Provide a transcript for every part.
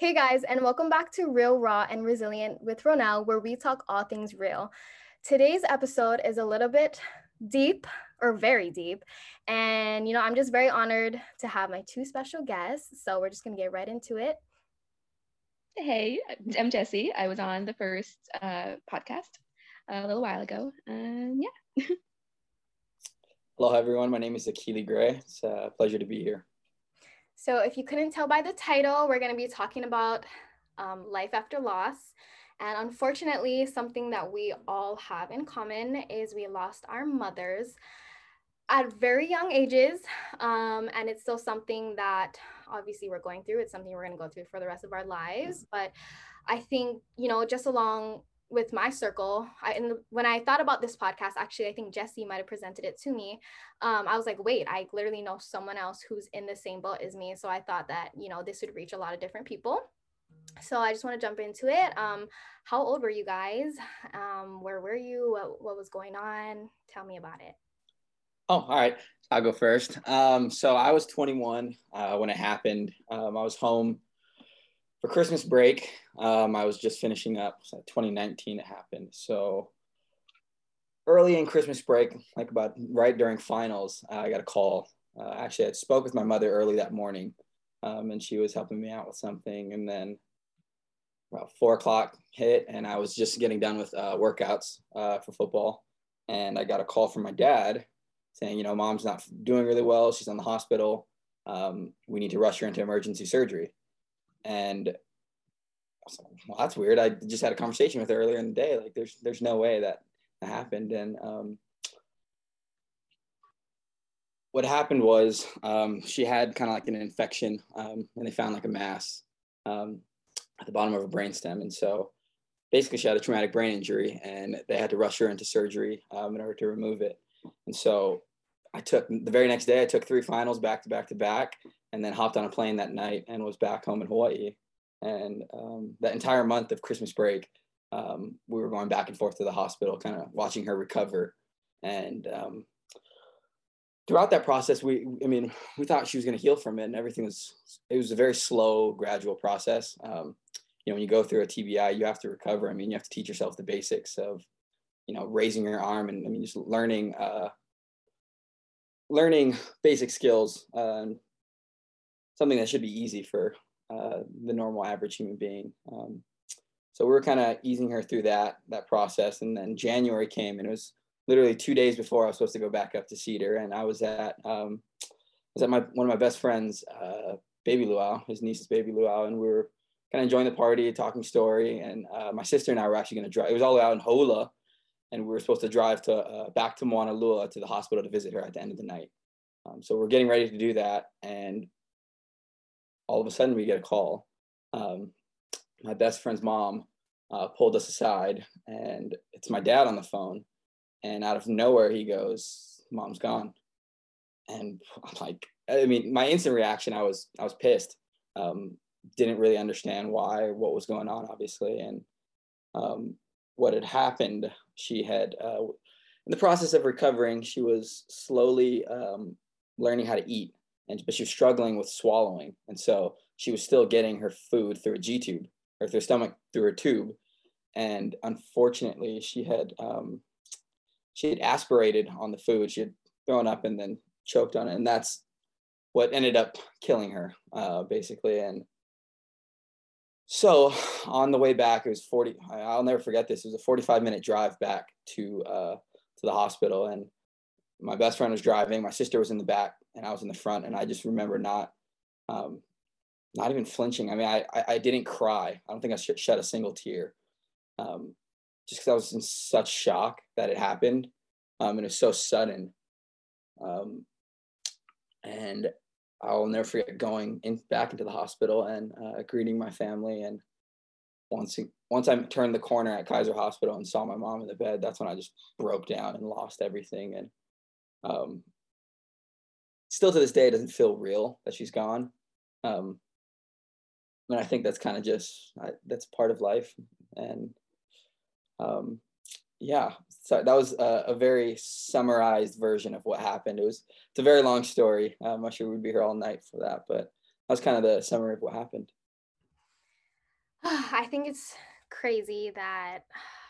Hey guys, and welcome back to Real, Raw, and Resilient with Ronel, where we talk all things real. Today's episode is a little bit deep or very deep. And, you know, I'm just very honored to have my two special guests. So we're just going to get right into it. Hey, I'm Jesse. I was on the first uh, podcast a little while ago. And yeah. Hello, everyone. My name is Akili Gray. It's a pleasure to be here. So, if you couldn't tell by the title, we're going to be talking about um, life after loss. And unfortunately, something that we all have in common is we lost our mothers at very young ages. Um, and it's still something that obviously we're going through. It's something we're going to go through for the rest of our lives. But I think, you know, just along with my circle I, and when i thought about this podcast actually i think jesse might have presented it to me. Um, i was like wait i literally know someone else who's in the same boat as me. So i thought that you know this would reach a lot of different people. So i just want to jump into it. Um, how old were you guys? Um, where were you? What, what, was going on? Tell me about it. Oh all right. I'll go first. Um, so i was 21 uh, when it happened. Um, i was home for Christmas break, um, I was just finishing up. 2019 it happened. So early in Christmas break, like about right during finals, uh, I got a call. Uh, actually, I spoke with my mother early that morning, um, and she was helping me out with something. And then about four o'clock hit, and I was just getting done with uh, workouts uh, for football, and I got a call from my dad saying, you know, mom's not doing really well. She's in the hospital. Um, we need to rush her into emergency surgery. And like, well, that's weird. I just had a conversation with her earlier in the day. Like, there's there's no way that, happened. And um, what happened was um, she had kind of like an infection, um, and they found like a mass um, at the bottom of her brainstem. And so, basically, she had a traumatic brain injury, and they had to rush her into surgery um, in order to remove it. And so, I took the very next day. I took three finals back to back to back, and then hopped on a plane that night and was back home in Hawaii. And um, that entire month of Christmas break, um, we were going back and forth to the hospital, kind of watching her recover. And um, throughout that process, we, I mean, we thought she was going to heal from it, and everything was, it was a very slow, gradual process. Um, you know, when you go through a TBI, you have to recover. I mean, you have to teach yourself the basics of, you know, raising your arm and I mean, just learning, uh, learning basic skills. Uh, something that should be easy for uh, the normal average human being. Um, so we were kind of easing her through that that process, and then January came, and it was literally two days before I was supposed to go back up to Cedar, and I was at um, was at my one of my best friends, uh, baby Luau, his niece's baby Luau, and we were kind of enjoying the party, talking story, and uh, my sister and I were actually going to drive. It was all out in Hauula, and we were supposed to drive to uh, back to Moanalua to the hospital to visit her at the end of the night. Um, so we're getting ready to do that, and all of a sudden we get a call. Um, my best friend's mom uh, pulled us aside, and it's my dad on the phone. And out of nowhere, he goes, "Mom's gone." And I'm like, I mean, my instant reaction, I was, I was pissed. Um, didn't really understand why, what was going on, obviously, and um, what had happened. She had, uh, in the process of recovering, she was slowly um, learning how to eat and but she was struggling with swallowing, and so she was still getting her food through a G tube or through her stomach through her tube, and unfortunately, she had um, she had aspirated on the food. She had thrown up and then choked on it, and that's what ended up killing her, uh, basically. And so on the way back, it was 40, I'll never forget this. It was a 45 minute drive back to, uh, to the hospital. And my best friend was driving. My sister was in the back and I was in the front, and I just remember not, um, not even flinching. I mean, I, I, I didn't cry. I don't think I sh- shed a single tear, um, just because I was in such shock that it happened, um, and it was so sudden. Um, and I'll never forget going in back into the hospital and uh, greeting my family. And once once I turned the corner at Kaiser Hospital and saw my mom in the bed, that's when I just broke down and lost everything. And um, still to this day, it doesn't feel real that she's gone. Um, and I think that's kind of just I, that's part of life. And um, yeah, so that was a, a, very summarized version of what happened. It was it's a very long story. I'm not sure we'd be here all night for that, but that was kind of the summary of what happened. I think it's crazy that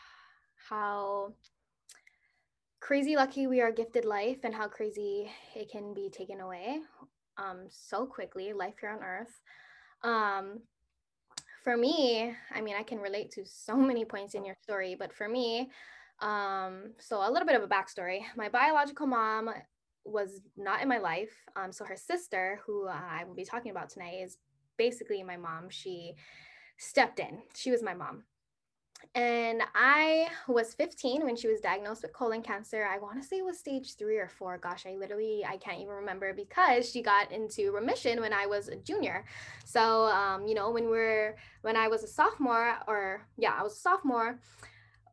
how crazy lucky we are gifted life and how crazy it can be taken away um, so quickly, life here on earth. Um, for me, I mean, I can relate to so many points in your story, but for me, um, so a little bit of a backstory. My biological mom was not in my life. Um, so her sister, who I will be talking about tonight, is basically my mom. She stepped in. She was my mom. And I was 15 when she was diagnosed with colon cancer. I want to say it was stage three or four. Gosh, I literally I can't even remember because she got into remission when I was a junior. So um, you know, when we're when I was a sophomore, or yeah, I was a sophomore,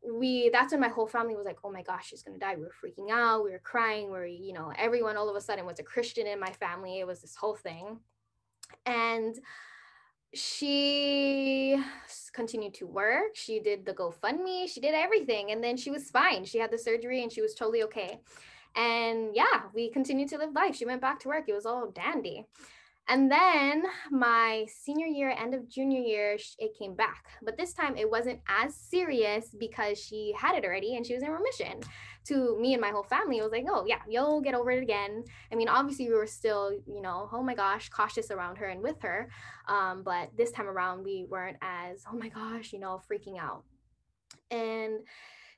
we that's when my whole family was like, oh my gosh, she's gonna die. We were freaking out, we were crying, we were, you know, everyone all of a sudden was a Christian in my family. It was this whole thing. And she continued to work. She did the GoFundMe. She did everything. And then she was fine. She had the surgery and she was totally okay. And yeah, we continued to live life. She went back to work. It was all dandy. And then my senior year, end of junior year, it came back. But this time it wasn't as serious because she had it already and she was in remission. To me and my whole family, it was like, oh, yeah, you'll get over it again. I mean, obviously, we were still, you know, oh my gosh, cautious around her and with her. Um, but this time around, we weren't as, oh my gosh, you know, freaking out. And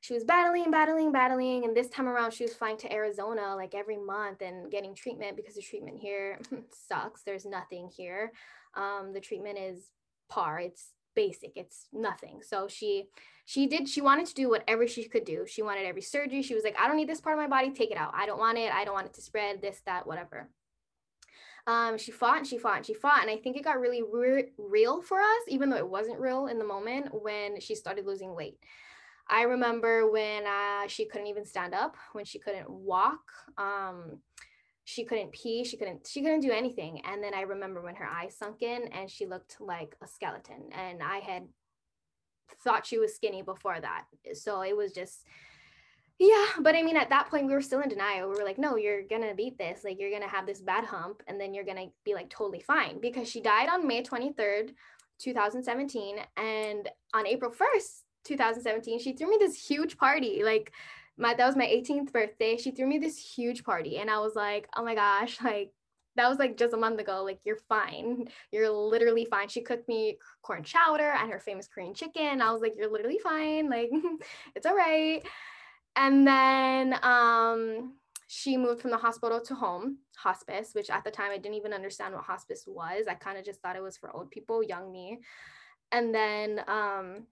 she was battling, battling, battling. And this time around, she was flying to Arizona like every month and getting treatment because the treatment here sucks. There's nothing here. Um, the treatment is par. It's basic. It's nothing. So she she did she wanted to do whatever she could do. She wanted every surgery. She was like, I don't need this part of my body. Take it out. I don't want it. I don't want it to spread. This, that, whatever. Um, she fought and she fought and she fought. And I think it got really re- real for us, even though it wasn't real in the moment when she started losing weight. I remember when uh, she couldn't even stand up, when she couldn't walk, um, she couldn't pee, she couldn't she couldn't do anything. And then I remember when her eyes sunk in and she looked like a skeleton. And I had thought she was skinny before that, so it was just yeah but i mean at that point we were still in denial we were like no you're gonna beat this like you're gonna have this bad hump and then you're gonna be like totally fine because she died on may 23rd 2017 and on april 1st 2017, she threw me this huge party. Like my that was my 18th birthday. She threw me this huge party and I was like, "Oh my gosh, like that was like just a month ago. Like you're fine. You're literally fine." She cooked me corn chowder and her famous Korean chicken. I was like, "You're literally fine. Like it's all right." And then um she moved from the hospital to home hospice which at the time i didn't even understand what hospice was i kind of just thought it was for old people young me and then um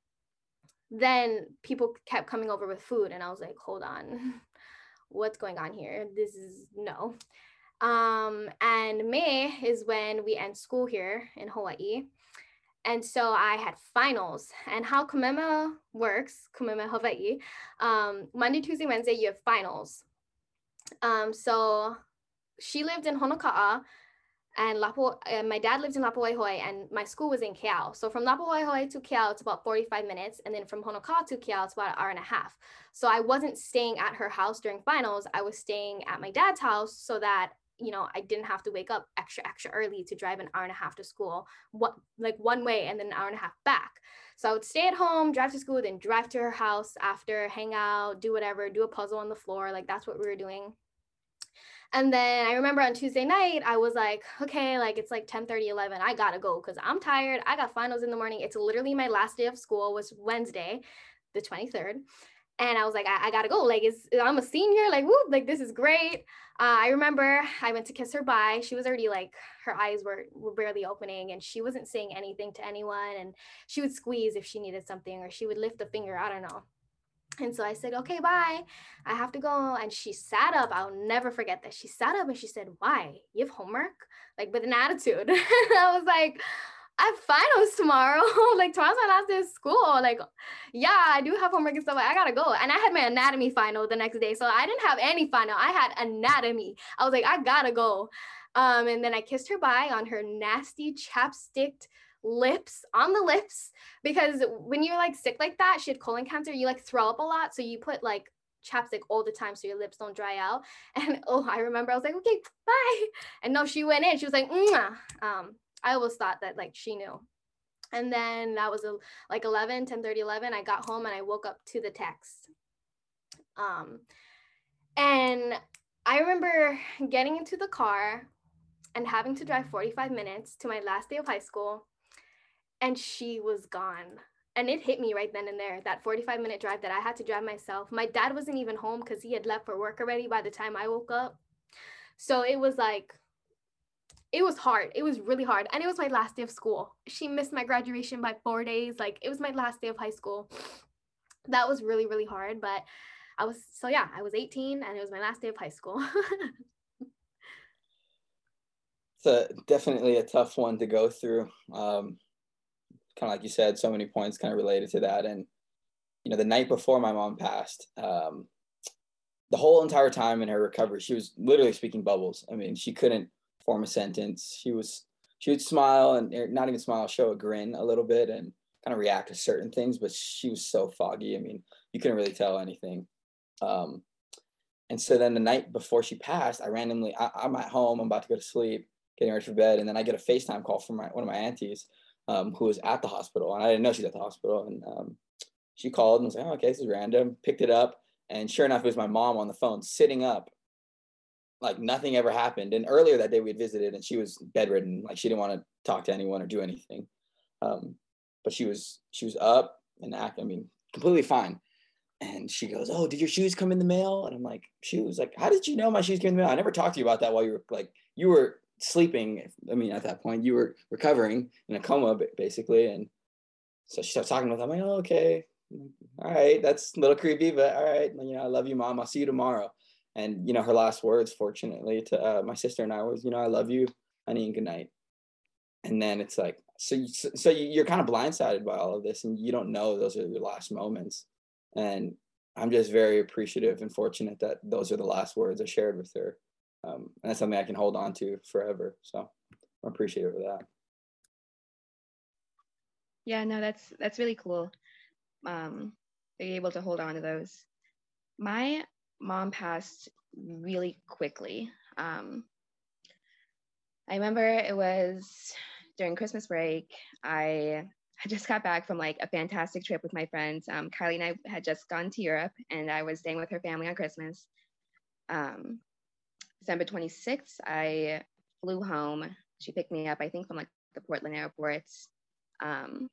then people kept coming over with food and i was like hold on. What's going on here? This is no. Um and may is when we end school here in hawaii. And so i had finals. And how Kamehameha works Kamehameha hawaii um monday tuesday wednesday you have finals. Um so she lived in honoka'a and Lapo, uh, my dad lived in Laupahoehoe and my school was in Keaau. So from Laupahoehoe to Keaau, it's about 45 minutes. And then from Honoka'a to Keaau, it's about an hour and a half. So I wasn't staying at her house during finals. I was staying at my dad's house so that, you know, I didn't have to wake up extra, extra early to drive an hour and a half to school, what like one way and then an hour and a half back. So I would stay at home, drive to school, then drive to her house after, hang out, do whatever, do a puzzle on the floor. Like that's what we were doing. And then I remember on Tuesday night, I was like, okay, like it's like 10 30, 11. I gotta go because I'm tired. I got finals in the morning. It's literally my last day of school was Wednesday, the 23rd. And I was like, I, I gotta go. Like, it's, I'm a senior. Like, whoop, like this is great. Uh, I remember I went to kiss her bye. She was already like, her eyes were, were barely opening and she wasn't saying anything to anyone. And she would squeeze if she needed something or she would lift a finger. I don't know. And so I said, okay, bye. I have to go. And she sat up. I'll never forget that. She sat up and she said, why? You have homework? Like with an attitude. I was like, I have finals tomorrow. like tomorrow's my last day of school. Like, yeah, I do have homework and stuff. I gotta go. And I had my anatomy final the next day. So I didn't have any final. I had anatomy. I was like, I gotta go. Um, and then I kissed her bye on her nasty chapsticked lips on the lips because when you're like sick like that, she had colon cancer, you like throw up a lot. So you put like chapstick all the time so your lips don't dry out. And oh, I remember I was like, okay, bye. And no, she went in. She was like, um, I always thought that like she knew. And then that was a, like 11, 10 30, 11. I got home and I woke up to the text. Um, and I remember getting into the car and having to drive 45 minutes to my last day of high school, and she was gone. And it hit me right then and there that 45 minute drive that I had to drive myself. My dad wasn't even home because he had left for work already by the time I woke up. So it was like, it was hard. It was really hard. And it was my last day of school. She missed my graduation by four days. Like it was my last day of high school. That was really, really hard. But I was, so yeah, I was 18 and it was my last day of high school. it's a, definitely a tough one to go through. Um, kind of like you said, so many points kind of related to that. And, you know, the night before my mom passed, um, the whole entire time in her recovery, she was literally speaking bubbles. I mean, she couldn't form a sentence. She was, she would smile and not even smile, show a grin a little bit and kind of react to certain things, but she was so foggy. I mean, you couldn't really tell anything. Um, and so then the night before she passed, I randomly, I, am at home, I'm about to go to sleep, getting ready for bed, and then I get a FaceTime call from my, one of my aunties um, who was at the hospital, and I didn't know she's at the hospital, and um, she called and was like, oh, okay, this is random. Picked it up, and sure enough, it was my mom on the phone, sitting up, like nothing ever happened. And earlier that day, we had visited, and she was bedridden, like she didn't want to talk to anyone or do anything. Um, but she was she was up and act, I mean, completely fine and she goes, "Oh, did your shoes come in the mail?" And I'm like, "Shoes? Like, how did you know my shoes came in the mail? I never talked to you about that while you were like you were sleeping. I mean, at that point, you were recovering in a coma, basically." And so she starts talking with them. I'm like, oh, "Okay, all right, that's a little creepy, but all right, you know, I love you, mom. I'll see you tomorrow." And you know, her last words, fortunately, to uh, my sister and I was, "You know, I love you, honey, and good night." And then it's like, so so you're kind of blindsided by all of this, and you don't know those are your last moments and I'm just very appreciative and fortunate that those are the last words I shared with her. Um, and that's something I can hold on to forever. So I'm appreciative of that. Yeah, no, that's that's really cool. Um, being able to hold on to those. My mom passed really quickly. Um, I remember it was during Christmas break. I I just got back from like a fantastic trip with my friends. Um, Kylie and I had just gone to Europe, and I was staying with her family on Christmas. Um, December 26th, I flew home. She picked me up, I think, from like the Portland airport. Um,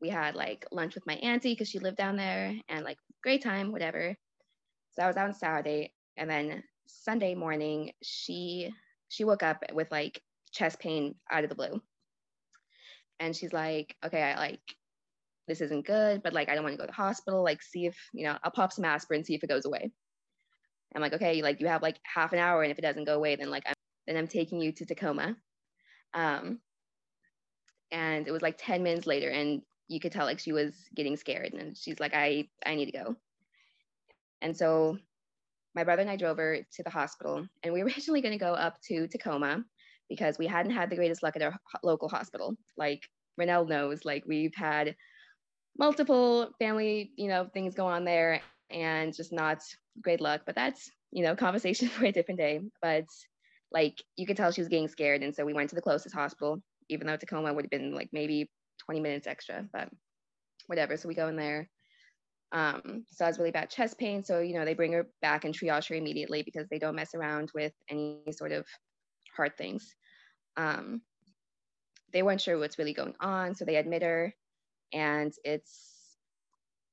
we had like lunch with my auntie because she lived down there, and like great time, whatever. So I was out on Saturday, and then Sunday morning, she she woke up with like chest pain out of the blue and she's like okay i like this isn't good but like i don't want to go to the hospital like see if you know i'll pop some aspirin see if it goes away i'm like okay like you have like half an hour and if it doesn't go away then like i'm then i'm taking you to tacoma um and it was like 10 minutes later and you could tell like she was getting scared and she's like i i need to go and so my brother and i drove her to the hospital and we were originally going to go up to tacoma because we hadn't had the greatest luck at our local hospital. Like Renell knows, like we've had multiple family, you know, things go on there and just not great luck. But that's, you know, conversation for a different day. But like you could tell she was getting scared. And so we went to the closest hospital, even though Tacoma would have been like maybe 20 minutes extra, but whatever. So we go in there. Um, so I was really bad chest pain. So, you know, they bring her back and triage her immediately because they don't mess around with any sort of hard things. Um, they weren't sure what's really going on, so they admit her, and it's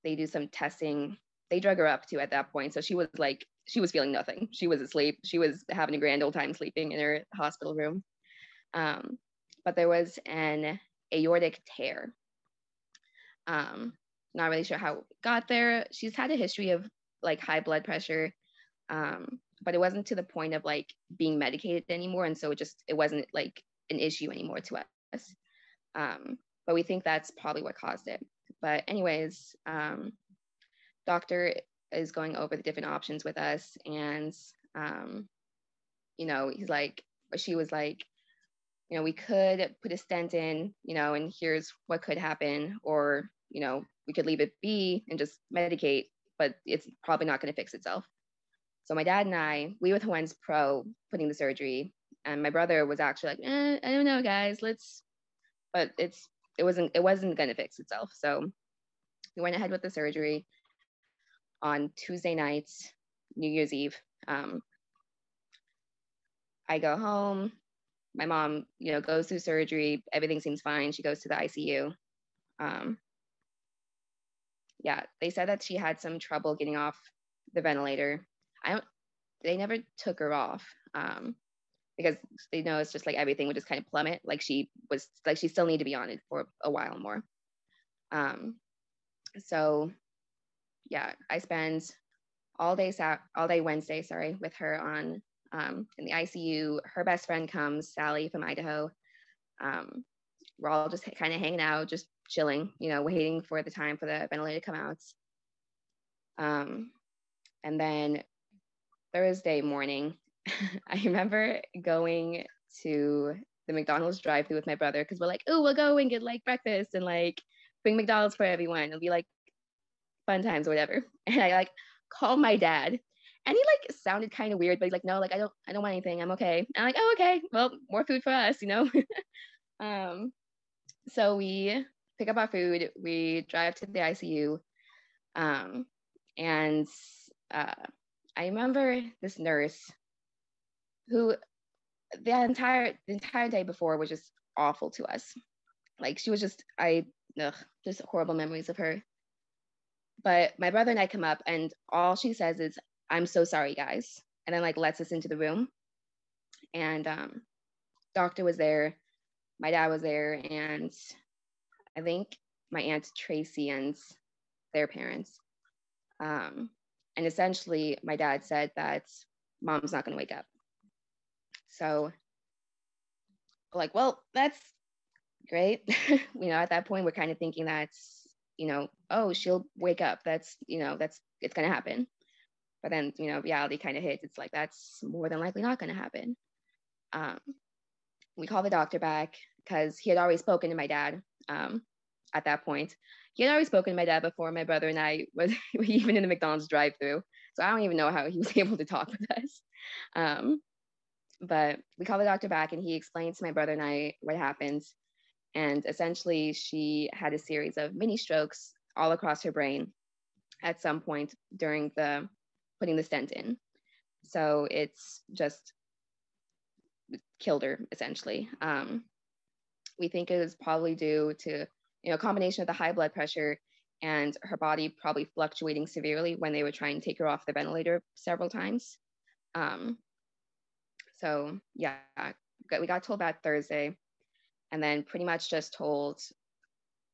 they do some testing. They drug her up too at that point, so she was like she was feeling nothing. She was asleep. She was having a grand old time sleeping in her hospital room. Um, but there was an aortic tear. Um, not really sure how it got there. She's had a history of like high blood pressure. Um, but it wasn't to the point of like being medicated anymore and so it just it wasn't like an issue anymore to us um, but we think that's probably what caused it but anyways um, doctor is going over the different options with us and um, you know he's like she was like you know we could put a stent in you know and here's what could happen or you know we could leave it be and just medicate but it's probably not going to fix itself so my dad and I, we were the pro putting the surgery, and my brother was actually like, eh, I don't know, guys, let's. But it's it wasn't it wasn't gonna fix itself. So we went ahead with the surgery on Tuesday night, New Year's Eve. Um, I go home. My mom, you know, goes through surgery. Everything seems fine. She goes to the ICU. Um, yeah, they said that she had some trouble getting off the ventilator. I don't. They never took her off um, because they know it's just like everything would just kind of plummet. Like she was like she still need to be on it for a while more. Um, so yeah, I spend all day Sat all day Wednesday, sorry, with her on um, in the ICU. Her best friend comes, Sally from Idaho. Um, we're all just kind of hanging out, just chilling, you know, waiting for the time for the ventilator to come out. Um, and then Thursday morning, I remember going to the McDonald's drive through with my brother because we're like, oh, we'll go and get like breakfast and like bring McDonald's for everyone. It'll be like fun times or whatever. And I like called my dad and he like sounded kind of weird, but he's like, no, like I don't, I don't want anything. I'm okay. And I'm like, oh, okay. Well, more food for us, you know? um, so we pick up our food, we drive to the ICU. Um, and uh, I remember this nurse who the entire the entire day before was just awful to us. Like she was just I ugh, just horrible memories of her. But my brother and I come up and all she says is, I'm so sorry, guys. And then like lets us into the room. And um doctor was there, my dad was there, and I think my aunt Tracy and their parents. Um, and essentially my dad said that mom's not gonna wake up. So like, well, that's great. you know, at that point, we're kind of thinking that's, you know, oh, she'll wake up. That's, you know, that's, it's going to happen. But then, you know, reality kind of hits. It's like, that's more than likely not going to happen. Um, we call the doctor back because he had already spoken to my dad um, at that point. He had already spoken to my dad before my brother and I was even in the McDonald's drive through. So I don't even know how he was able to talk with us. Um, but we called the doctor back and he explained to my brother and I what happened. And essentially, she had a series of mini strokes all across her brain at some point during the putting the stent in. So it's just killed her essentially. Um, we think it was probably due to you know a combination of the high blood pressure and her body probably fluctuating severely when they were trying to take her off the ventilator several times. Um, so yeah, we got told that Thursday, and then pretty much just told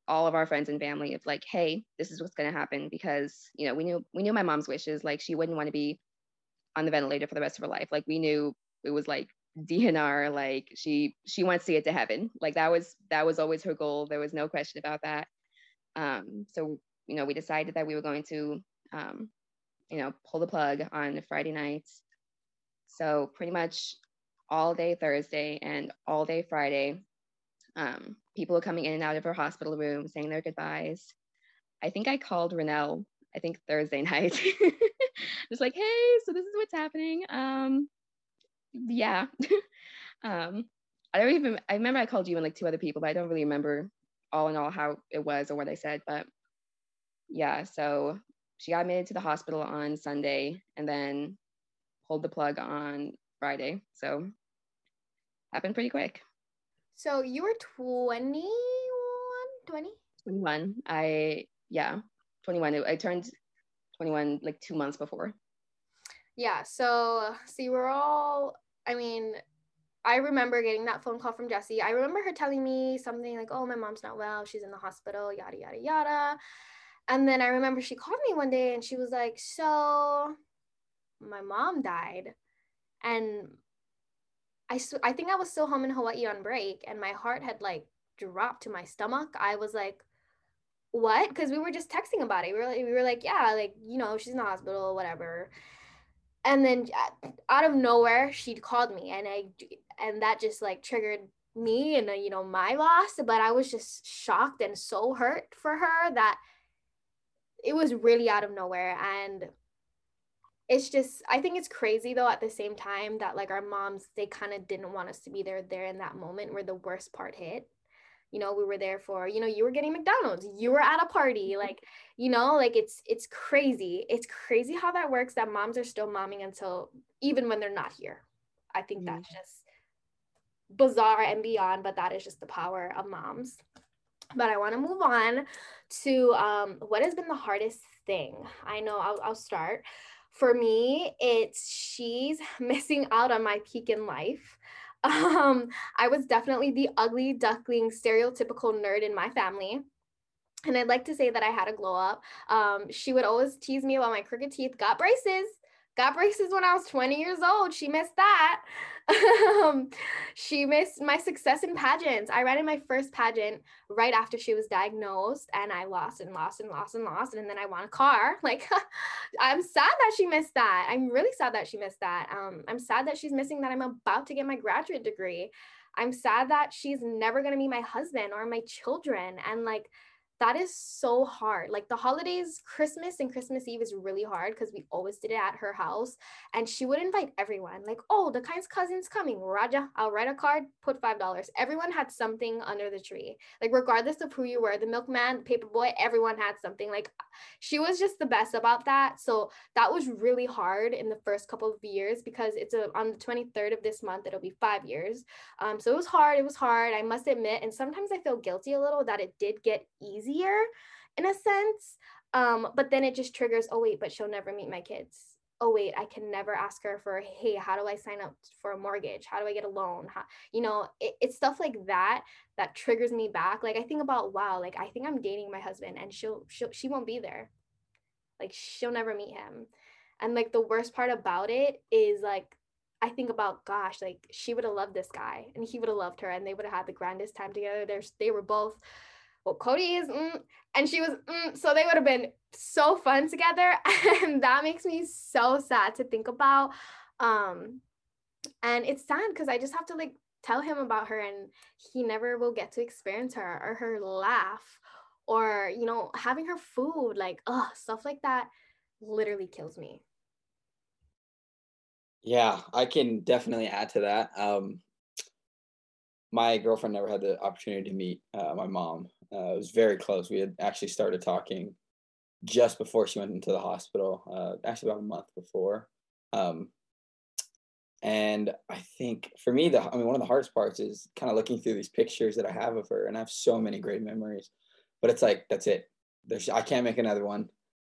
all of our friends and family of like, hey, this is what's gonna happen because you know we knew we knew my mom's wishes. Like she wouldn't want to be on the ventilator for the rest of her life. Like we knew it was like DNR. Like she she wants to get to heaven. Like that was that was always her goal. There was no question about that. Um, so you know we decided that we were going to um, you know pull the plug on Friday nights so pretty much all day Thursday and all day Friday, um, people were coming in and out of her hospital room saying their goodbyes. I think I called Renelle, I think Thursday night. Just like, hey, so this is what's happening. Um, yeah. um, I don't even, I remember I called you and like two other people, but I don't really remember all in all how it was or what I said. But yeah, so she got admitted to the hospital on Sunday and then pulled the plug on Friday. So happened pretty quick. So you were 21, 20? 21. I, yeah, 21. I turned 21 like two months before. Yeah. So, see, we're all, I mean, I remember getting that phone call from Jessie. I remember her telling me something like, oh, my mom's not well. She's in the hospital, yada, yada, yada. And then I remember she called me one day and she was like, so my mom died and I, I think I was still home in Hawaii on break and my heart had like dropped to my stomach. I was like, what? Because we were just texting about it. We were, like, we were like, yeah, like, you know, she's in the hospital, whatever. And then uh, out of nowhere, she'd called me and I, and that just like triggered me and, uh, you know, my loss. But I was just shocked and so hurt for her that it was really out of nowhere. And it's just i think it's crazy though at the same time that like our moms they kind of didn't want us to be there there in that moment where the worst part hit. You know we were there for you know you were getting mcdonald's you were at a party mm-hmm. like you know like it's it's crazy. It's crazy how that works that moms are still momming until even when they're not here. I think mm-hmm. that's just bizarre and beyond but that is just the power of moms. But i want to move on to um, what has been the hardest thing? I know I'll, I'll start for me it's she's missing out on my peak in life um, I was definitely the ugly duckling, stereotypical nerd in my family. And I'd like to say that I had a glow up. Um, she would always tease me about my crooked teeth, got braces, got braces when I was 20 years old. She missed that. um, she missed my success in pageants. I ran in my first pageant right after she was diagnosed, and I lost and lost and lost and lost. And then I won a car. Like, I'm sad that she missed that. I'm really sad that she missed that. Um, I'm sad that she's missing that I'm about to get my graduate degree. I'm sad that she's never going to meet my husband or my children. And like, that is so hard. Like the holidays, Christmas and Christmas Eve is really hard because we always did it at her house. And she would invite everyone, like, oh, the kind's cousin's coming. Raja, I'll write a card, put $5. Everyone had something under the tree. Like, regardless of who you were, the milkman, the paper boy, everyone had something. Like, she was just the best about that. So that was really hard in the first couple of years because it's a, on the 23rd of this month, it'll be five years. Um, so it was hard. It was hard, I must admit. And sometimes I feel guilty a little that it did get easy easier in a sense. Um, but then it just triggers, oh, wait, but she'll never meet my kids. Oh, wait, I can never ask her for, hey, how do I sign up for a mortgage? How do I get a loan? How, you know, it, it's stuff like that that triggers me back. Like I think about, wow, like I think I'm dating my husband and she'll, she'll, she won't be there. Like she'll never meet him. And like the worst part about it is like, I think about, gosh, like she would have loved this guy and he would have loved her and they would have had the grandest time together. There's, they were both well, Cody is, mm, and she was, mm, so they would have been so fun together. And that makes me so sad to think about. Um, and it's sad because I just have to like tell him about her and he never will get to experience her or her laugh or, you know, having her food, like, oh, stuff like that literally kills me. Yeah, I can definitely add to that. Um, my girlfriend never had the opportunity to meet uh, my mom. Uh, it was very close. We had actually started talking just before she went into the hospital, uh, actually about a month before. Um, and I think for me, the I mean, one of the hardest parts is kind of looking through these pictures that I have of her, and I have so many great memories. But it's like that's it. There's I can't make another one.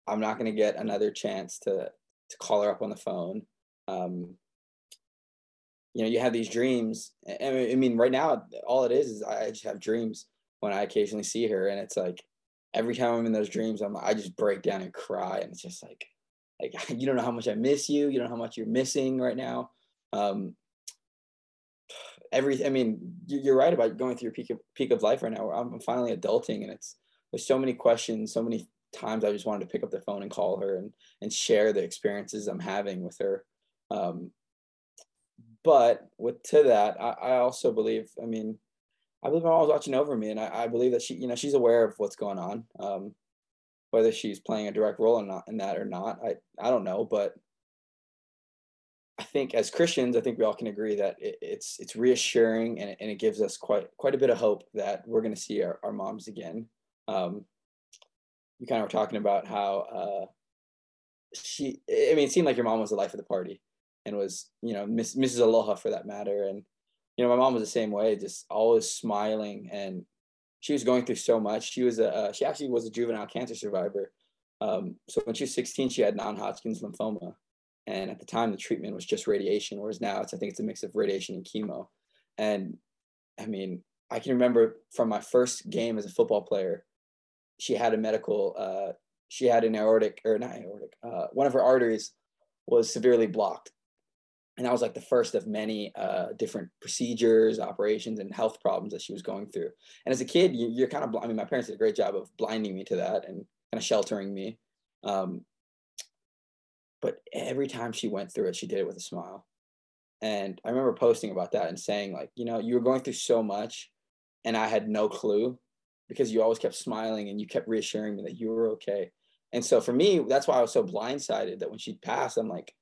I'm not going to get another chance to to call her up on the phone. Um, you know you have these dreams i mean right now all it is is i just have dreams when i occasionally see her and it's like every time i'm in those dreams i'm i just break down and cry and it's just like like you don't know how much i miss you you don't know how much you're missing right now. Um every i mean you're right about going through your peak of peak of life right now i'm finally adulting and it's there's so many questions so many times i just wanted to pick up the phone and call her and and share the experiences i'm having with her. Um but with to that, I, I also believe, I mean, I believe I'm always watching over me, and I, I believe that she, you know, she's aware of what's going on. Um, whether she's playing a direct role in, not, in that or not, I, I don't know. But I think as Christians, I think we all can agree that it, it's it's reassuring and, and it gives us quite quite a bit of hope that we're going to see our, our moms again. Um, you kind of were talking about how uh, she, I mean, it seemed like your mom was the life of the party and was you know Miss, Mrs. Aloha for that matter. And you know my mom was the same way, just always smiling, and she was going through so much. She was a uh, she actually was a juvenile cancer survivor. Um, so when she was 16, she had non-Hodgkin's lymphoma, and at the time the treatment was just radiation, whereas now it's I think it's a mix of radiation and chemo. And I mean, I can remember from my first game as a football player, she had a medical. Uh, she had an aortic or not aortic. Uh, one of her arteries was severely blocked and that was like the first of many uh, different procedures, operations, and health problems that she was going through. And as a kid, you, are kind of, I mean, my parents did a great job of blinding me to that and kind of sheltering me. Um, but every time she went through it, she did it with a smile. And I remember posting about that and saying, like, you know, you were going through so much, and I had no clue because you always kept smiling and you kept reassuring me that you were okay. And so for me, that's why I was so blindsided that when she passed, I'm like,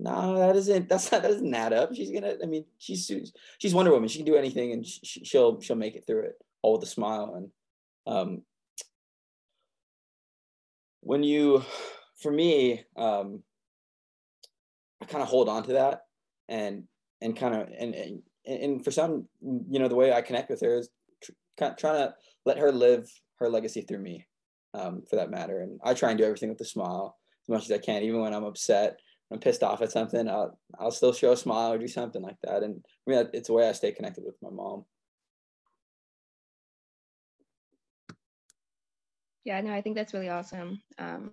no, that isn't. That's not. That doesn't add up. She's gonna. I mean, she's she's Wonder Woman. She can do anything, and she, she'll she'll make it through it. all with a smile. And um, when you, for me, um, I kind of hold on to that and and kind of and, and and for some, you know, the way I connect with her is kind tr- trying to let her live her legacy through me, um, for that matter. And I try and do everything with a smile as much as I can, even when I'm upset, I'm pissed off at something. I'll I'll still show a smile or do something like that. And I mean, it's a way I stay connected with my mom. Yeah, no, I think that's really awesome. Um,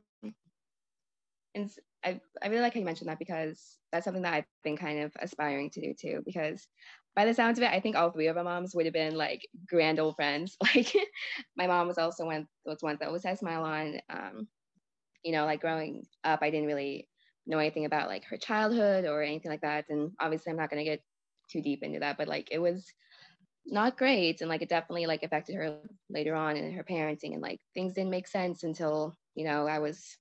and I, I really like how you mentioned that because that's something that I've been kind of aspiring to do too. Because by the sounds of it, I think all three of our moms would have been like grand old friends. Like my mom was also one those ones that always had a smile on. Um, you know, like growing up, I didn't really know anything about like her childhood or anything like that. And obviously I'm not gonna get too deep into that, but like it was not great. And like it definitely like affected her later on in her parenting and like things didn't make sense until, you know, I was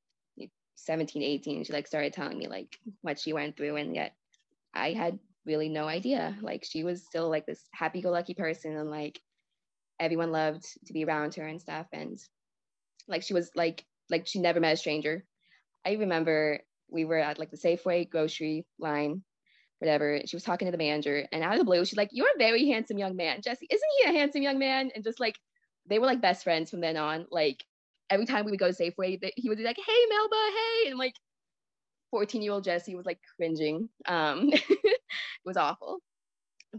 17, 18. She like started telling me like what she went through. And yet I had really no idea. Like she was still like this happy go lucky person and like everyone loved to be around her and stuff. And like she was like like she never met a stranger. I remember we were at like the Safeway grocery line, whatever. She was talking to the manager, and out of the blue, she's like, "You're a very handsome young man, Jesse. Isn't he a handsome young man?" And just like they were like best friends from then on. Like every time we would go to Safeway, he would be like, "Hey, Melba, hey," and like 14 year old Jesse was like cringing. Um, it was awful.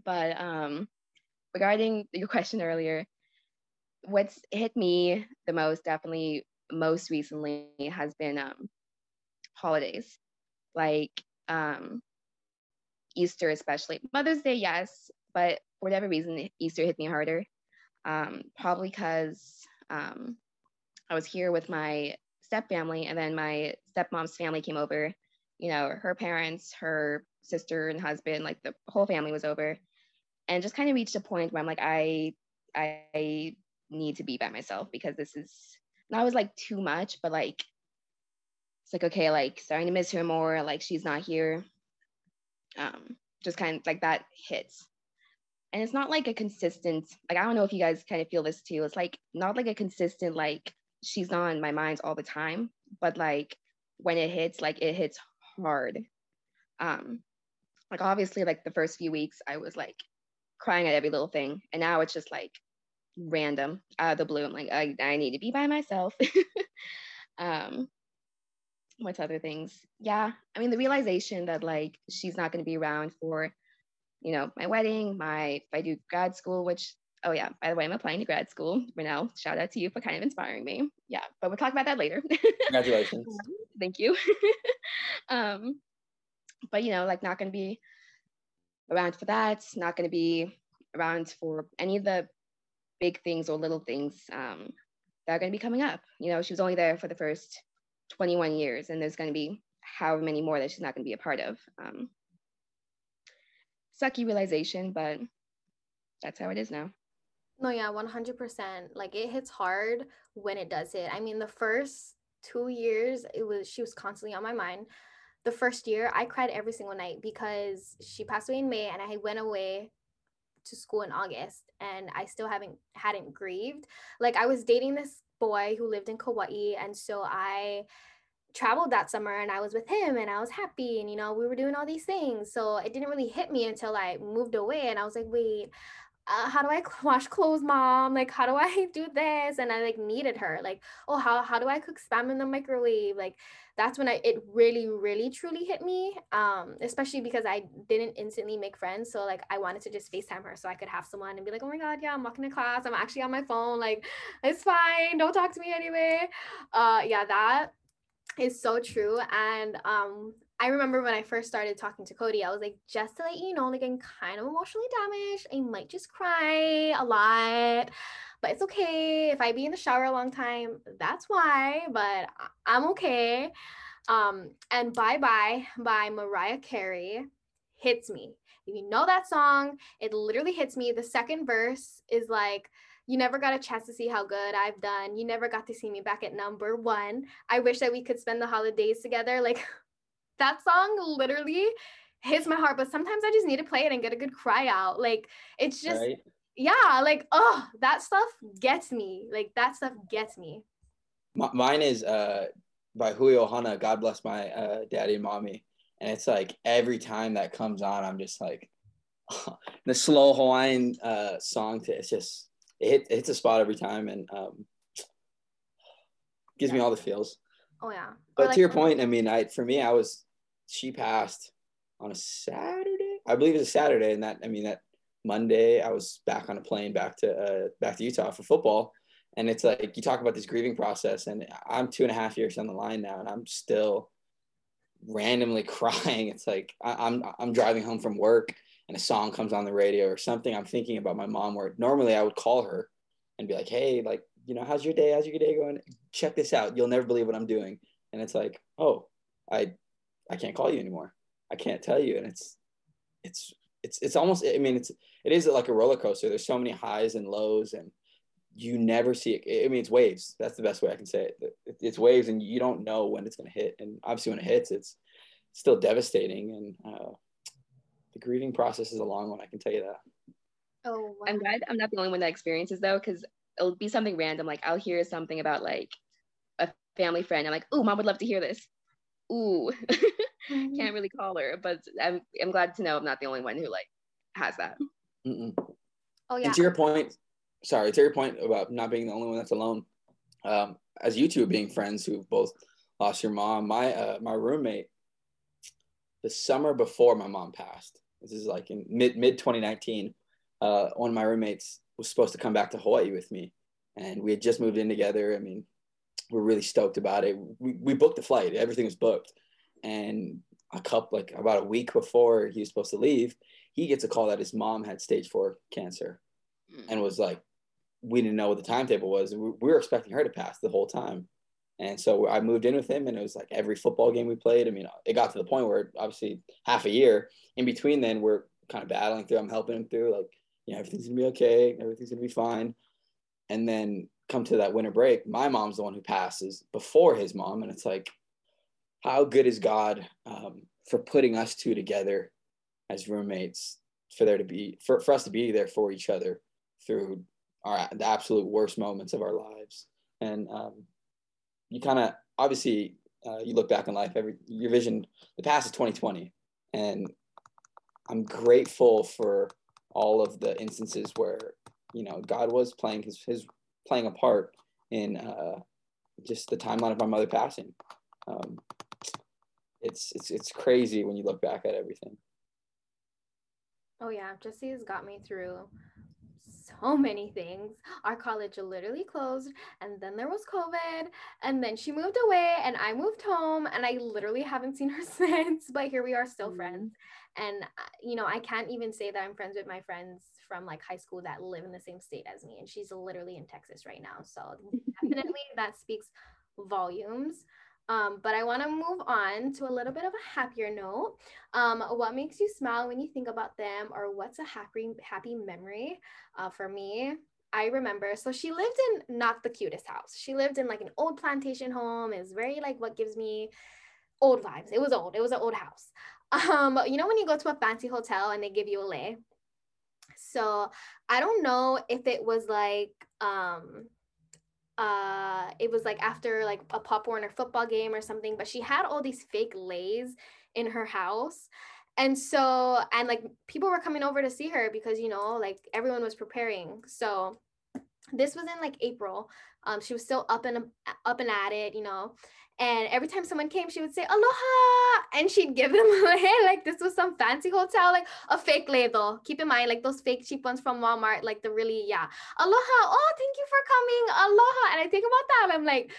But um, regarding your question earlier, what's hit me the most definitely most recently has been um, holidays like um, Easter, especially Mother's Day, yes, but for whatever reason, Easter hit me harder. Um, probably because um, I was here with my step family, and then my stepmom's family came over. You know, her parents, her sister and husband, like the whole family was over, and just kind of reached a point where I'm like, I, I need to be by myself because this is not was like too much, but like it's like okay, like starting to miss her more. Like she's not here. Um, just kind of like that hits. And it's not like a consistent, like I don't know if you guys kind of feel this too. It's like not like a consistent, like she's not on my mind all the time, but like when it hits, like it hits hard. Um, like obviously, like the first few weeks, I was like crying at every little thing, and now it's just like random out of the blue. I'm like, I, I need to be by myself. um, what's other things? Yeah, I mean, the realization that like she's not going to be around for, you know, my wedding, my if I do grad school, which oh yeah, by the way, I'm applying to grad school. Renelle, shout out to you for kind of inspiring me. Yeah, but we'll talk about that later. Congratulations. Thank you. um, but you know, like not going to be around for that. Not going to be around for any of the big things or little things um, that are going to be coming up. You know, she was only there for the first 21 years, and there's going to be however many more that she's not going to be a part of. Um, sucky realization, but that's how it is now. No, yeah, 100%. Like it hits hard when it does hit. I mean, the first two years, it was she was constantly on my mind. The first year, I cried every single night because she passed away in May, and I went away to school in August, and I still haven't hadn't grieved. Like I was dating this boy who lived in Kauai. And so I traveled that summer and I was with him and I was happy and you know we were doing all these things so it didn't really hit me until I moved away and I was like wait uh, how do I wash clothes mom? Like how do I do this? And I like needed her like oh how how do I cook spam in the microwave? Like that's when I it really really truly hit me um especially because I didn't instantly make friends so like I wanted to just FaceTime her so I could have someone and be like oh my god yeah I'm walking to class I'm actually on my phone like it's fine don't talk to me anyway. Uh yeah that is so true and um I remember when I first started talking to Cody, I was like, just to let you know, like I'm kind of emotionally damaged. I might just cry a lot but it's okay if I be in the shower a long time. That's why, but I'm okay. Um, and Bye Bye by Mariah Carey hits me. If you know that song, it literally hits me. The second verse is like, you never got a chance to see how good I've done. You never got to see me back at number one. I wish that we could spend the holidays together. Like that song literally hits my heart, but sometimes I just need to play it and get a good cry out. Like it's just right yeah, like oh, that stuff gets me. Like that stuff gets me. M- mine is uh by Hui Ohana, God bless my uh, daddy and mommy. And it's like every time that comes on, I'm just like the slow Hawaiian uh, song. To, it's just it, hit, it hits a spot every time and um, gives yeah. me all the feels. Oh yeah. But like, to your point, I mean, I for me, I was she passed on a Saturday. I believe it was a Saturday, and that I mean that Monday I was back on a plane back to uh, back to Utah for football, and it's like you talk about this grieving process, and I'm two and a half years down the line now, and I'm still randomly crying. It's like I, am I'm, I'm driving home from work, and a song comes on the radio or something. I'm thinking about my mom. Where normally I would call her and be like, "Hey, like you know, how's your day? How's your day going? Check this out. You'll never believe what I'm doing." And it's like, "Oh, I I can't call you anymore. I can't tell you." And it's it's it's it's almost I mean it's it is like a roller coaster. There's so many highs and lows and you never see it. I mean, it's waves. That's the best way I can say it. It's waves, and you don't know when it's going to hit. And obviously, when it hits, it's still devastating. And uh, the grieving process is a long one. I can tell you that. Oh, wow. I'm glad I'm not the only one that experiences though, because it'll be something random. Like I'll hear something about like a family friend. I'm like, oh, mom would love to hear this. Ooh, mm-hmm. can't really call her, but I'm I'm glad to know I'm not the only one who like has that. Mm-mm. Oh yeah. And to your point, sorry, to your point about not being the only one that's alone. Um, as you two being friends who both lost your mom, my uh, my roommate, the summer before my mom passed, this is like in mid mid 2019, uh, one of my roommates was supposed to come back to Hawaii with me, and we had just moved in together. I mean, we're really stoked about it. We we booked the flight, everything was booked, and a couple like about a week before he was supposed to leave, he gets a call that his mom had stage four cancer, hmm. and was like we didn't know what the timetable was. We, were expecting her to pass the whole time. And so I moved in with him, and it was like every football game we played. I mean, it got to the point where obviously half a year in between, then we're kind of battling through. I'm helping him through, like, you know, everything's gonna be okay, everything's gonna be fine. And then come to that winter break, my mom's the one who passes before his mom, and it's like, how good is God um, for putting us two together as roommates, for there to be for, for us to be there for each other through our the absolute worst moments of our lives. And um, you kind of obviously uh, you look back in life every your vision the past is 2020 and i'm grateful for all of the instances where you know god was playing his his playing a part in uh, just the timeline of my mother passing um, it's it's it's crazy when you look back at everything oh yeah jesse has got me through so many things. Our college literally closed, and then there was COVID, and then she moved away, and I moved home, and I literally haven't seen her since. But here we are, still mm-hmm. friends. And uh, you know, I can't even say that I'm friends with my friends from like high school that live in the same state as me, and she's literally in Texas right now. So definitely that speaks volumes. Um, but I want to move on to a little bit of a happier note. Um, what makes you smile when you think about them, or what's a happy happy memory? Uh, for me, I remember. So she lived in not the cutest house. She lived in like an old plantation home. It's very like what gives me old vibes. It was old. It was an old house. Um, you know when you go to a fancy hotel and they give you a lei. So I don't know if it was like um uh it was like after like a pop warner football game or something but she had all these fake leis in her house. And so and like people were coming over to see her because you know like everyone was preparing. So this was in like april. Um she was still up and up and at it you know and every time someone came, she would say, Aloha. And she'd give them a like this was some fancy hotel, like a fake label. Keep in mind, like those fake cheap ones from Walmart, like the really, yeah. Aloha. Oh, thank you for coming. Aloha. And I think about that. I'm like,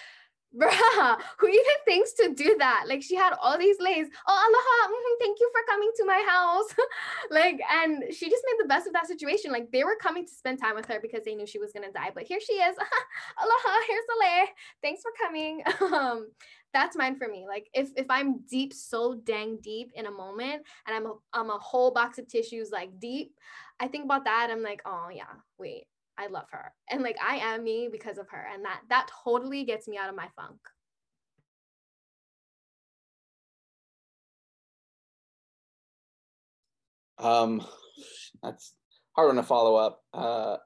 bruh, who even thinks to do that? Like she had all these leis. Oh, aloha, mm-hmm, thank you for coming to my house. like, and she just made the best of that situation. Like they were coming to spend time with her because they knew she was gonna die. But here she is. aloha, here's a lei. Thanks for coming. um, that's mine for me. Like if if I'm deep, so dang deep in a moment, and I'm a I'm a whole box of tissues like deep, I think about that. I'm like, oh yeah, wait, I love her, and like I am me because of her, and that that totally gets me out of my funk. Um, that's hard one to follow up. Uh,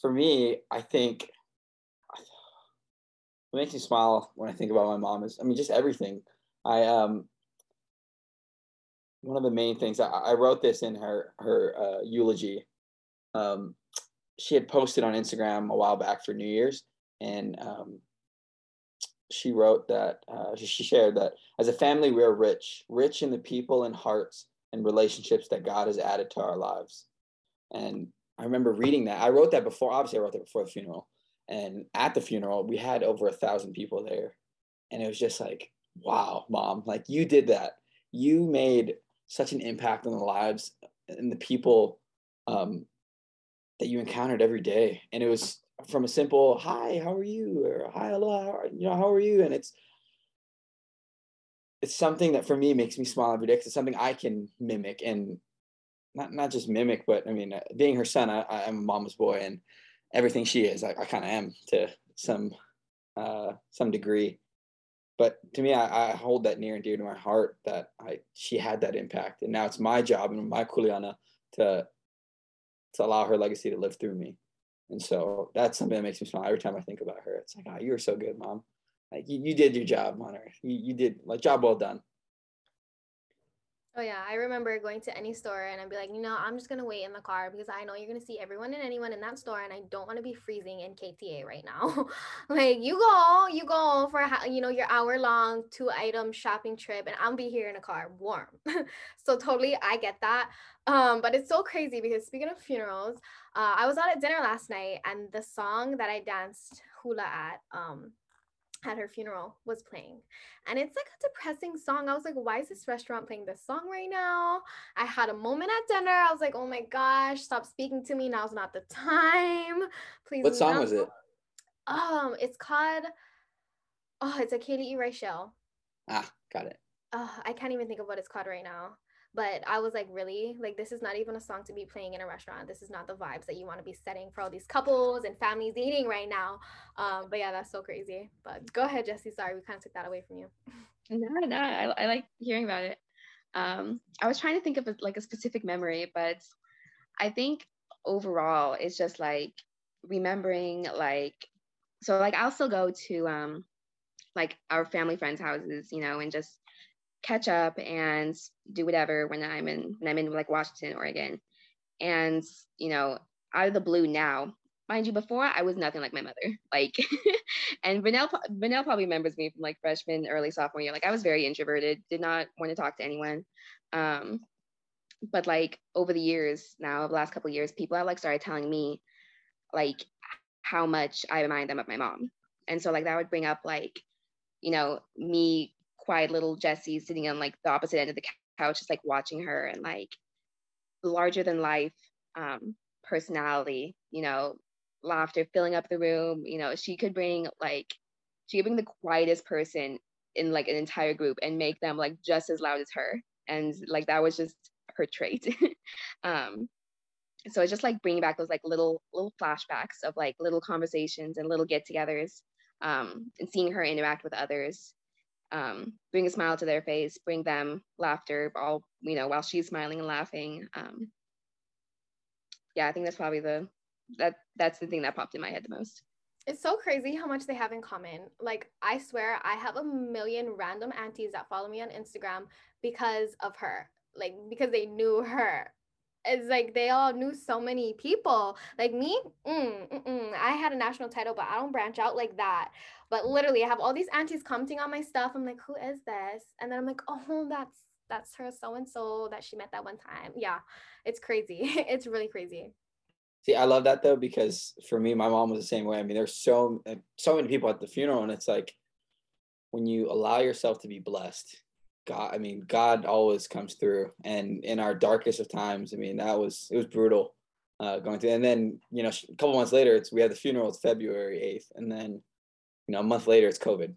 for me, I think what makes me smile when I think about my mom is, I mean, just everything. I um, one of the main things I, I wrote this in her her uh, eulogy. Um, she had posted on Instagram a while back for New Year's, and um, she wrote that uh, she shared that as a family we are rich, rich in the people and hearts and relationships that God has added to our lives. And I remember reading that. I wrote that before. Obviously, I wrote that before the funeral. And at the funeral, we had over a thousand people there, and it was just like, wow, mom, like you did that. You made such an impact on the lives and the people um, that you encountered every day. And it was from a simple "Hi, how are you?" or "Hi, hello, how are, you know, how are you?" And it's it's something that for me makes me smile every day because it's something I can mimic and not not just mimic, but I mean, being her son, I, I'm a mama's boy, and everything she is, I, I kind of am to some uh, some degree. But to me, I, I, hold that near and dear to my heart that I she had that impact, and now it's my job and my kuleana to to allow her legacy to live through me. And so that's something that makes me smile every time I think about her. It's like, oh, you were so good, mom. Like you, you did your job on her. You, you did like job well done. Oh yeah, I remember going to any store and I'd be like, you know, I'm just gonna wait in the car because I know you're gonna see everyone and anyone in that store, and I don't want to be freezing in KTA right now. like you go, you go for you know your hour long two item shopping trip, and I'll be here in a car warm. so totally, I get that. Um, but it's so crazy because speaking of funerals, uh, I was out at dinner last night, and the song that I danced hula at, um, at her funeral was playing. And it's like a depressing song. I was like, why is this restaurant playing this song right now? I had a moment at dinner. I was like, oh my gosh, stop speaking to me. Now's not the time. Please. What song was it? Um, it's called Oh, it's a Kaylee E. Rachel. Ah, got it. Oh, I can't even think of what it's called right now but i was like really? Like this is not even a song to be playing in a restaurant. This is not the vibes that you want to be setting for all these couples and families eating right now. Um but yeah that's so crazy. But go ahead jesse. Sorry we kind of took that away from you. No no I, I like hearing about it. Um i was trying to think of a, like a specific memory but i think overall it's just like remembering like so like i'll still go to um like our family friends houses you know and just catch up and do whatever when I'm in when I'm in like Washington, Oregon. And you know, out of the blue now, mind you, before I was nothing like my mother. Like, and Vanell, Vanell probably remembers me from like freshman, early sophomore year. Like, I was very introverted, did not want to talk to anyone. Um, but like over the years now, the last couple years, people have like started telling me like how much I remind them of my mom. And so like that would bring up like, you know, me quiet little Jesse sitting on like the opposite end of the couch, just like watching her and like larger than life um, personality, you know, laughter filling up the room. You know, she could bring like, she could bring the quietest person in like an entire group and make them like just as loud as her. And like that was just her trait. um, so it's just like bringing back those like little little flashbacks of like little conversations and little get-togethers um, and seeing her interact with others um, bring a smile to their face, bring them laughter, all you know, while she's smiling and laughing. Um, yeah, I think that's probably the that that's the thing that popped in my head the most. It's so crazy how much they have in common. Like I swear, I have a million random aunties that follow me on Instagram because of her. Like because they knew her it's like they all knew so many people. Like me, mm, mm, mm, I had a national title, but I don't branch out like that. But literally, I have all these aunties commenting on my stuff. I'm like, who is this? And then I'm like, oh, that's that's her so and so that she met that one time. Yeah, it's crazy. it's really crazy. See, I love that though because for me, my mom was the same way. I mean, there's so uh, so many people at the funeral, and it's like when you allow yourself to be blessed God, I mean, God always comes through. And in our darkest of times, I mean, that was it was brutal uh, going through. And then you know, a couple months later, it's we had the funeral. It's February eighth, and then you know, a month later, it's COVID.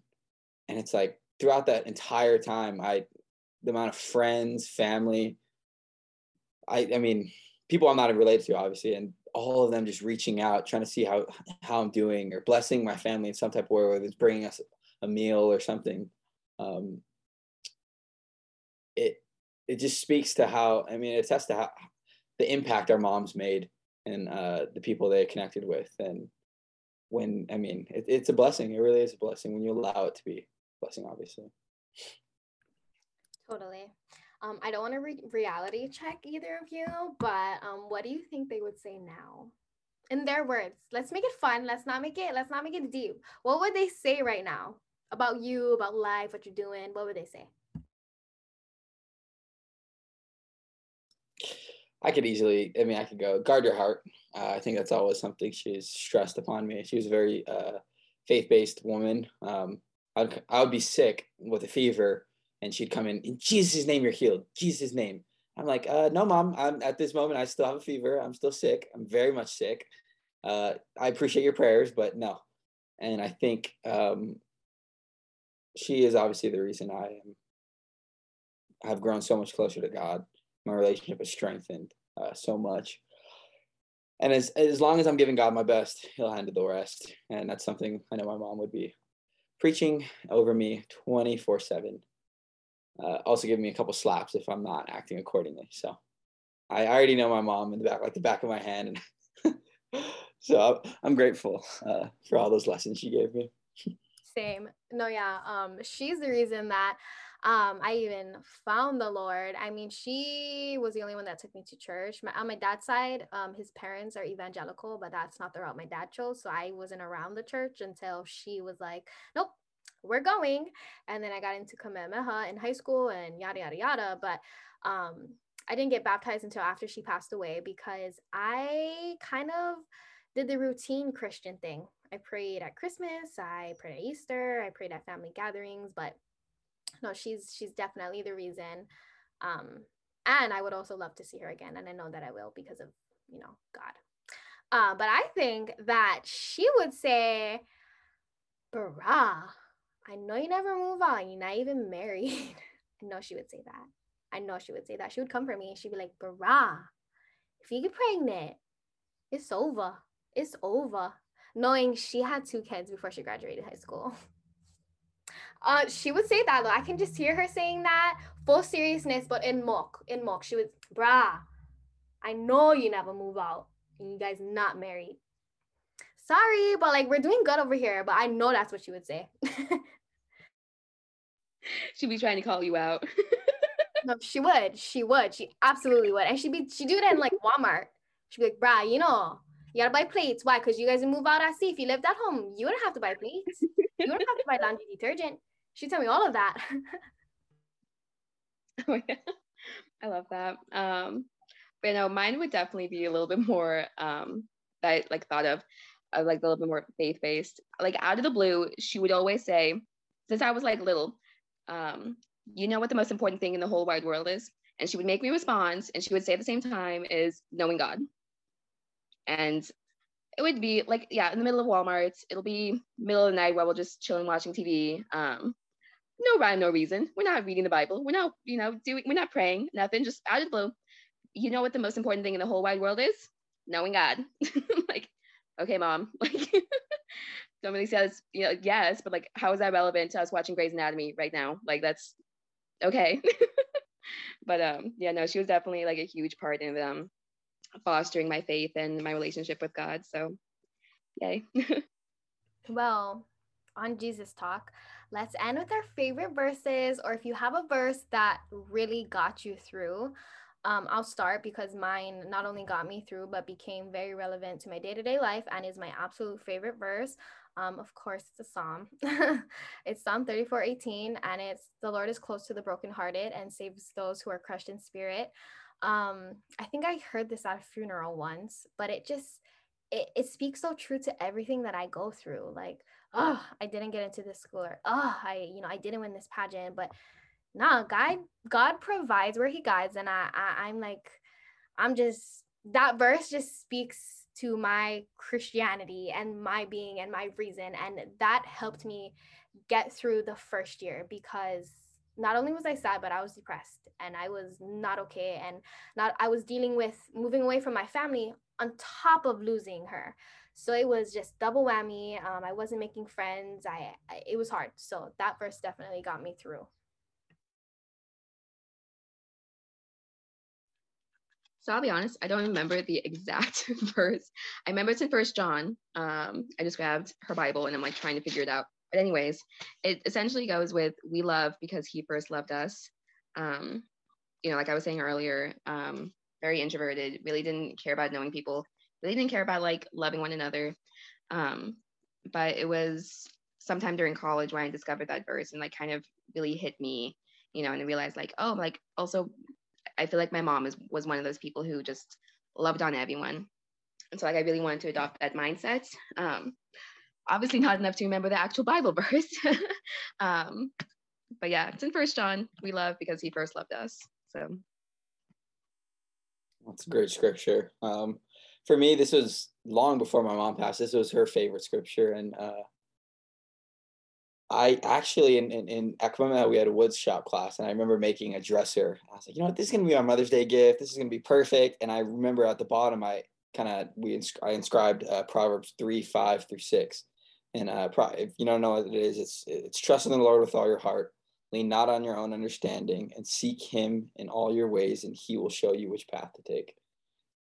And it's like throughout that entire time, I the amount of friends, family, I I mean, people I'm not related to, obviously, and all of them just reaching out, trying to see how how I'm doing, or blessing my family in some type of way, whether it's bringing us a meal or something. Um, it it just speaks to how I mean it attests to how the impact our moms made and uh, the people they connected with. And when, I mean, it, it's a blessing. It really is a blessing when you allow it to be a blessing, obviously. Totally. Um, I don't want to re- reality check either of you, but um, what do you think they would say now? In their words, let's make it fun. Let's not make it. Let's not make it deep. What would they say right now about you, about life, what you're doing? What would they say? I could easily, I mean, I could go guard your heart. Uh, I think that's always something she's stressed upon me. She was a very uh, faith based woman. Um, I'd, I would be sick with a fever and she'd come in, in Jesus' name, you're healed. Jesus' name. I'm like, uh, no, mom, I'm at this moment, I still have a fever. I'm still sick. I'm very much sick. Uh, I appreciate your prayers, but no. And I think um, she is obviously the reason I am, have grown so much closer to God my relationship has strengthened uh, so much. And as as long as I'm giving God my best, He'll handle the rest. And that's something I know my mom would be preaching over me 24 seven. Uh, also giving me a couple slaps if I'm not acting accordingly. So I already know my mom in the back, like the back of my hand, and so I'm grateful uh, for all those lessons she gave me. Same. No, yeah. Um, she's the reason that um, I even found the Lord. I mean, she was the only one that took me to church. My, on my dad's side, um, his parents are evangelical, but that's not the route my dad chose. So I wasn't around the church until she was like, nope, we're going. And then I got into Kamehameha in high school and yada, yada, yada. But um, I didn't get baptized until after she passed away because I kind of did the routine Christian thing. I prayed at Christmas, I prayed at Easter, I prayed at family gatherings, but no, she's she's definitely the reason. Um, and I would also love to see her again, and I know that I will because of you know God. Uh, but I think that she would say, "Bruh, I know you never move on. You're not even married." I know she would say that. I know she would say that. She would come for me and she'd be like, "Bruh, if you get pregnant, it's over. It's over." Knowing she had two kids before she graduated high school. Uh, she would say that though. I can just hear her saying that full seriousness, but in mock, in mock. She was, brah, I know you never move out and you guys not married. Sorry, but like we're doing good over here, but I know that's what she would say. She'd be trying to call you out. no, she would. She would. She absolutely would. And she'd be she'd do that in like Walmart. She'd be like, brah, you know, you gotta buy plates. Why? Because you guys move out at sea. If you lived at home, you wouldn't have to buy plates. You wouldn't have to buy laundry detergent. She told me all of that. oh yeah, I love that. Um, but you know, mine would definitely be a little bit more um that I like thought of, uh, like a little bit more faith based. Like out of the blue, she would always say, since I was like little, um, you know what the most important thing in the whole wide world is, and she would make me respond, and she would say at the same time is knowing God. And it would be like yeah in the middle of walmart it'll be middle of the night while we're just chilling watching tv um no rhyme, no reason. We're not reading the Bible. We're not, you know, doing, we're not praying, nothing, just out of the blue. You know what the most important thing in the whole wide world is? Knowing God. like, okay, mom. Like, somebody says, you know, yes, but like, how is that relevant to us watching Grey's Anatomy right now? Like, that's okay. but um, yeah, no, she was definitely like a huge part in um fostering my faith and my relationship with God. So, yay. well, on Jesus Talk, let's end with our favorite verses, or if you have a verse that really got you through. Um, I'll start because mine not only got me through, but became very relevant to my day to day life and is my absolute favorite verse. Um, of course, it's a psalm. it's Psalm 34 18, and it's the Lord is close to the brokenhearted and saves those who are crushed in spirit. Um, I think I heard this at a funeral once, but it just it, it speaks so true to everything that I go through. Like, oh, I didn't get into this school, or oh, I, you know, I didn't win this pageant, but nah, God, God provides where He guides, and I, I I'm like, I'm just that verse just speaks to my Christianity and my being and my reason, and that helped me get through the first year because not only was I sad, but I was depressed and I was not okay. And not I was dealing with moving away from my family on top of losing her. So it was just double whammy. Um, I wasn't making friends. I, I it was hard. So that verse definitely got me through. So I'll be honest, I don't remember the exact verse. I remember it's in First John. Um, I just grabbed her Bible and I'm like trying to figure it out. But anyways, it essentially goes with "We love because He first loved us." Um, you know, like I was saying earlier, um, very introverted, really didn't care about knowing people, really didn't care about like loving one another. Um, but it was sometime during college when I discovered that verse and like kind of really hit me, you know, and I realized like, oh, like also I feel like my mom is was one of those people who just loved on everyone. And so like I really wanted to adopt that mindset. Um, obviously not enough to remember the actual Bible verse. um, but yeah, it's in First John. We love because he first loved us. So that's a great scripture. Um, for me, this was long before my mom passed. This was her favorite scripture, and uh, I actually in in, in we had a wood shop class, and I remember making a dresser. I was like, you know what, this is gonna be my Mother's Day gift. This is gonna be perfect. And I remember at the bottom, I kind of we I inscribed uh, Proverbs three five through six, and uh, pro- if you don't know what it is, it's it's trust in the Lord with all your heart, lean not on your own understanding, and seek Him in all your ways, and He will show you which path to take.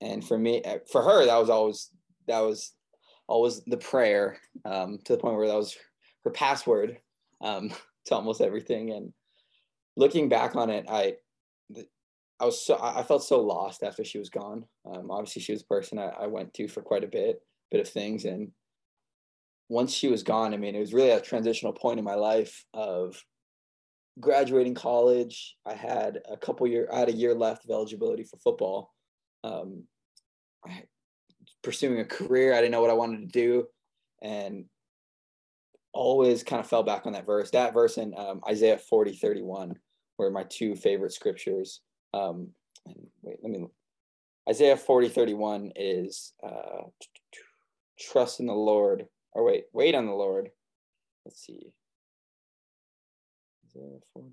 And for me, uh, for her, that was always that was always the prayer um, to the point where that was her password um, to almost everything. And looking back on it, I I was so I felt so lost after she was gone. Um, obviously, she was a person I, I went to for quite a bit bit of things, and once she was gone, I mean, it was really a transitional point in my life of graduating college. I had a couple year I had a year left of eligibility for football. Um, pursuing a career. I didn't know what I wanted to do, and always kind of fell back on that verse. That verse in um, Isaiah 40, 31 were my two favorite scriptures. Um, and wait, let me, Isaiah 40, 31 is uh, trust in the Lord, or wait, wait on the Lord. Let's see. Isaiah 40.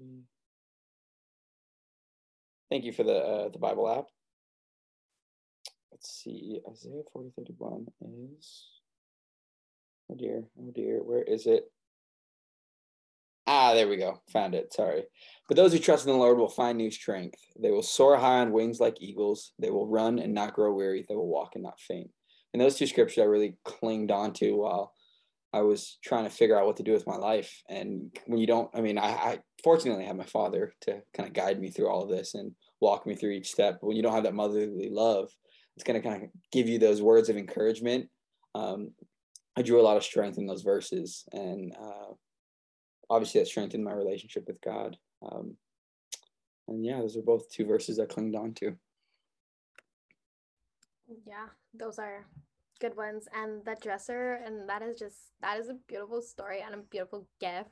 Thank you for the uh, the Bible app. Let's see. Isaiah 40, 31 is Oh dear, oh dear, where is it? Ah, there we go. Found it. Sorry. But those who trust in the Lord will find new strength. They will soar high on wings like eagles. They will run and not grow weary. They will walk and not faint. And those two scriptures I really clinged on to while I was trying to figure out what to do with my life. And when you don't, I mean, I, I fortunately have my father to kind of guide me through all of this and walk me through each step. But when you don't have that motherly love, it's going to kind of give you those words of encouragement um, I drew a lot of strength in those verses, and uh, obviously that strengthened my relationship with God. Um, and yeah, those are both two verses I clinged on to. Yeah, those are good ones. And that dresser, and that is just that is a beautiful story and a beautiful gift.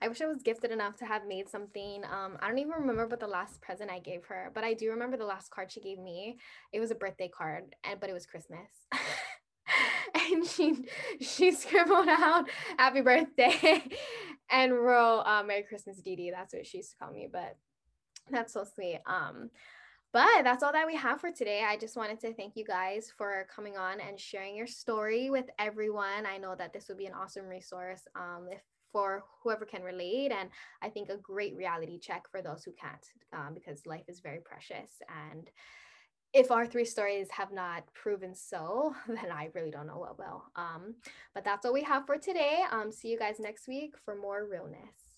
I wish I was gifted enough to have made something. Um, I don't even remember what the last present I gave her, but I do remember the last card she gave me. It was a birthday card, and but it was Christmas. and she she scribbled out happy birthday and wrote uh, merry christmas Dee that's what she used to call me but that's so sweet um but that's all that we have for today. I just wanted to thank you guys for coming on and sharing your story with everyone. I know that this would be an awesome resource um, if for whoever can relate, and I think a great reality check for those who can't, um, because life is very precious and if our three stories have not proven so, then I really don't know what will. Um, but that's all we have for today. Um, see you guys next week for more realness.